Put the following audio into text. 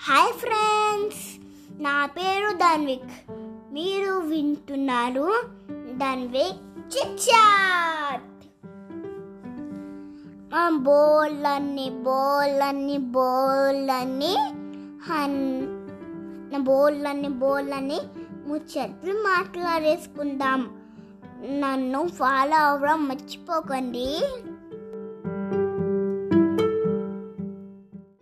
Hi friends నా పేరు ధన్విక్. మీరు వింటున్నారు ధన్విక్ చిచ్చాట్ బోళ్ళన్ని బోళ్ళన్ని బోళ్ళన్ని హన్ బోళ్ళన్ని బోళ్ళన్ని ముచ్చట్లు మాట్లాడేసుకుందాం. నన్ను ఫాలో అవ్వడం మర్చిపోకండి.